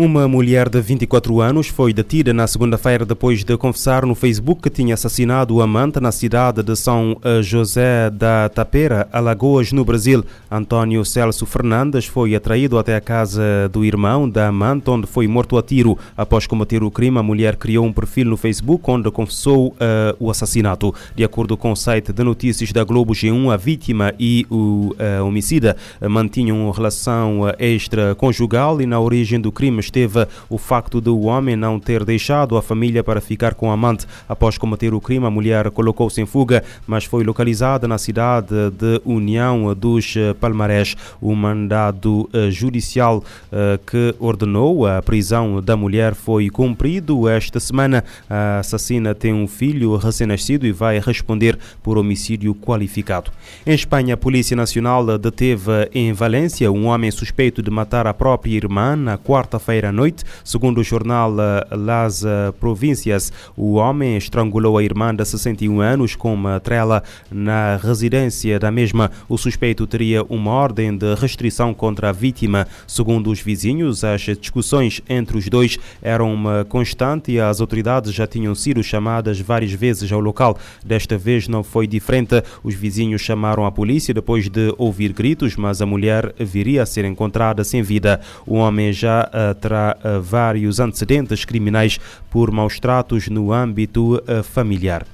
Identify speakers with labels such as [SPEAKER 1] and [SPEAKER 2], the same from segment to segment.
[SPEAKER 1] Uma mulher de 24 anos foi detida na segunda-feira depois de confessar no Facebook que tinha assassinado o amante na cidade de São eh, José da Tapera, Alagoas, no Brasil. António Celso Fernandes foi atraído até a casa do irmão da amante, onde foi morto a tiro. Após cometer o crime, a mulher criou um perfil no Facebook onde confessou uh, o assassinato. De acordo com o site de notícias da Globo G1, a vítima e o uh, homicida mantinham relação extraconjugal e na origem do crime esteve o facto de o homem não ter deixado a família para ficar com a amante. Após cometer o crime, a mulher colocou-se em fuga, mas foi localizada na cidade de União dos Palmarés. O mandado eh, judicial eh, que ordenou a prisão da mulher foi cumprido esta semana. A assassina tem um filho recém-nascido e vai responder por homicídio qualificado. Em Espanha, a Polícia Nacional deteve em Valência um homem suspeito de matar a própria irmã na quarta-feira à noite. Segundo o jornal eh, Las eh, Províncias, o homem estrangulou a irmã de 61 anos com uma trela na residência da mesma. O suspeito teria uma ordem de restrição contra a vítima. Segundo os vizinhos, as discussões entre os dois eram uma constante e as autoridades já tinham sido chamadas várias vezes ao local. Desta vez não foi diferente. Os vizinhos chamaram a polícia depois de ouvir gritos, mas a mulher viria a ser encontrada sem vida. O homem já uh, terá uh, vários antecedentes criminais por maus tratos no âmbito uh, familiar.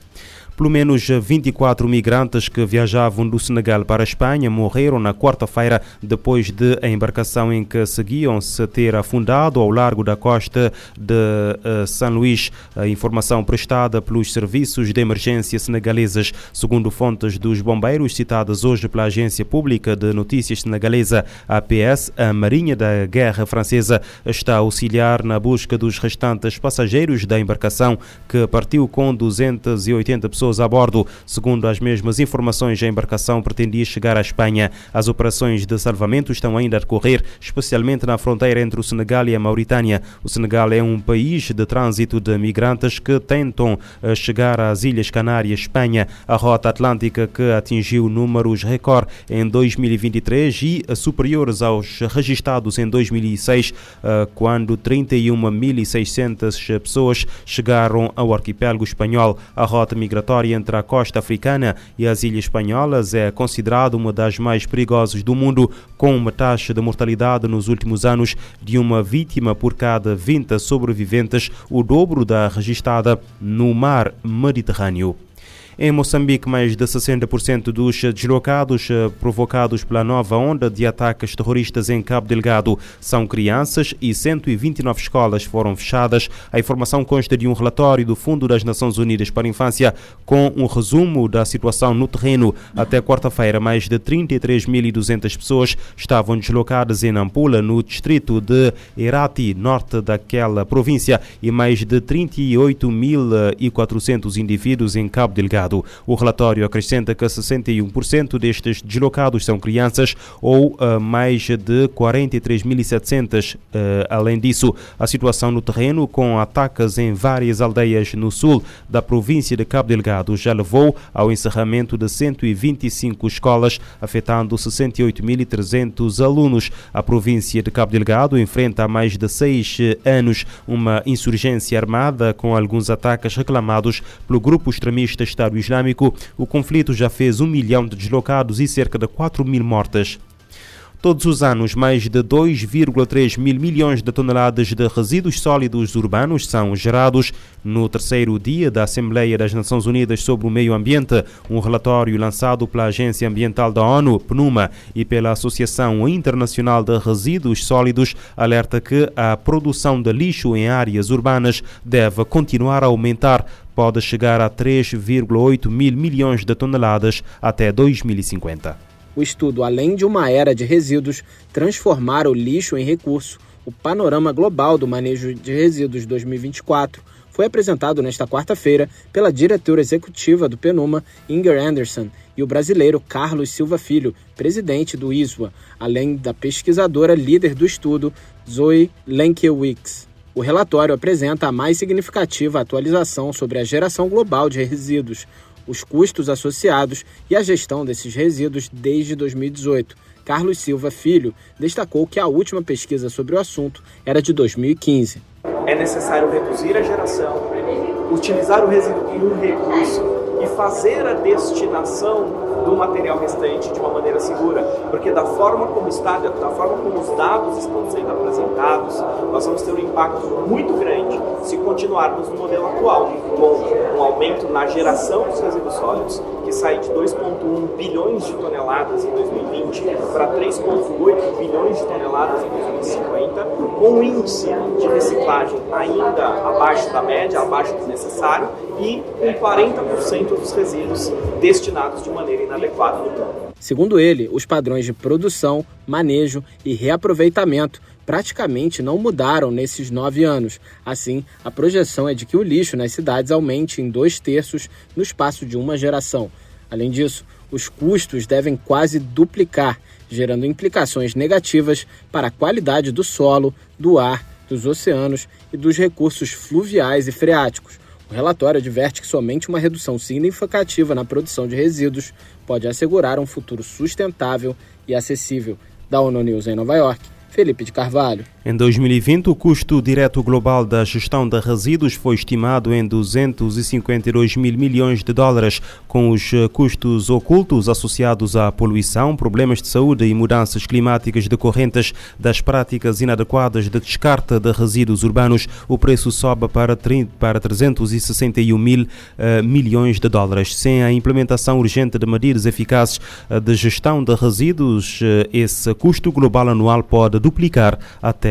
[SPEAKER 1] Pelo menos 24 migrantes que viajavam do Senegal para a Espanha morreram na quarta-feira depois de a embarcação em que seguiam se ter afundado ao largo da costa de uh, São Luís. A informação prestada pelos serviços de emergência senegaleses, segundo fontes dos bombeiros citadas hoje pela agência pública de notícias senegalesa APS, a Marinha da Guerra Francesa está a auxiliar na busca dos restantes passageiros da embarcação que partiu com 280 pessoas pessoas a bordo. Segundo as mesmas informações, a embarcação pretendia chegar à Espanha. As operações de salvamento estão ainda a decorrer, especialmente na fronteira entre o Senegal e a Mauritânia. O Senegal é um país de trânsito de migrantes que tentam eh, chegar às Ilhas Canárias, Espanha. A rota atlântica que atingiu números recorde em 2023 e superiores aos registados em 2006, eh, quando 31.600 pessoas chegaram ao arquipélago espanhol. A rota migratória entre a costa africana e as ilhas espanholas é considerada uma das mais perigosas do mundo, com uma taxa de mortalidade nos últimos anos de uma vítima por cada 20 sobreviventes, o dobro da registrada no mar Mediterrâneo. Em Moçambique, mais de 60% dos deslocados eh, provocados pela nova onda de ataques terroristas em Cabo Delgado são crianças e 129 escolas foram fechadas. A informação consta de um relatório do Fundo das Nações Unidas para a Infância com um resumo da situação no terreno. Até quarta-feira, mais de 33.200 pessoas estavam deslocadas em Nampula, no distrito de Irati, norte daquela província, e mais de 38.400 indivíduos em Cabo Delgado. O relatório acrescenta que 61% destes deslocados são crianças ou uh, mais de 43.700. Uh, além disso, a situação no terreno, com ataques em várias aldeias no sul da província de Cabo Delgado, já levou ao encerramento de 125 escolas, afetando 68.300 alunos. A província de Cabo Delgado enfrenta há mais de seis anos uma insurgência armada com alguns ataques reclamados pelo grupo extremista Estado Estado Islâmico, o conflito já fez um milhão de deslocados e cerca de 4 mil mortes. Todos os anos, mais de 2,3 mil milhões de toneladas de resíduos sólidos urbanos são gerados. No terceiro dia da Assembleia das Nações Unidas sobre o Meio Ambiente, um relatório lançado pela Agência Ambiental da ONU, PNUMA, e pela Associação Internacional de Resíduos Sólidos, alerta que a produção de lixo em áreas urbanas deve continuar a aumentar pode chegar a 3,8 mil milhões de toneladas até 2050.
[SPEAKER 2] O estudo, além de uma era de resíduos, transformar o lixo em recurso, o panorama global do manejo de resíduos 2024, foi apresentado nesta quarta-feira pela diretora executiva do PNUMA, Inger Anderson, e o brasileiro Carlos Silva Filho, presidente do ISWA, além da pesquisadora líder do estudo, Zoe Lenkiewicz. O relatório apresenta a mais significativa atualização sobre a geração global de resíduos, os custos associados e a gestão desses resíduos desde 2018, Carlos Silva Filho, destacou que a última pesquisa sobre o assunto era de 2015.
[SPEAKER 3] É necessário reduzir a geração, utilizar o resíduo como recurso e fazer a destinação do material restante de uma maneira segura, porque da forma como está, da forma como os dados estão sendo apresentados, nós vamos ter um impacto muito grande se continuarmos no modelo atual, com um aumento na geração dos resíduos sólidos, que sai de 2,1 bilhões de toneladas em 2020 para 3,8 bilhões de toneladas em 2050, com um índice de reciclagem ainda abaixo da média, abaixo do necessário, e com 40% dos resíduos destinados de maneira inadequada no campo.
[SPEAKER 2] Segundo ele, os padrões de produção, manejo e reaproveitamento praticamente não mudaram nesses nove anos. Assim, a projeção é de que o lixo nas cidades aumente em dois terços no espaço de uma geração. Além disso, os custos devem quase duplicar, gerando implicações negativas para a qualidade do solo, do ar, dos oceanos e dos recursos fluviais e freáticos. O relatório adverte que somente uma redução significativa na produção de resíduos pode assegurar um futuro sustentável e acessível. Da ONU News em Nova York, Felipe de Carvalho.
[SPEAKER 1] Em 2020, o custo direto global da gestão de resíduos foi estimado em 252 mil milhões de dólares, com os eh, custos ocultos associados à poluição, problemas de saúde e mudanças climáticas decorrentes das práticas inadequadas de descarte de resíduos urbanos. O preço sobe para, para 361 mil uh, milhões de dólares. Sem a implementação urgente de medidas eficazes uh, de gestão de resíduos, esse custo global anual pode duplicar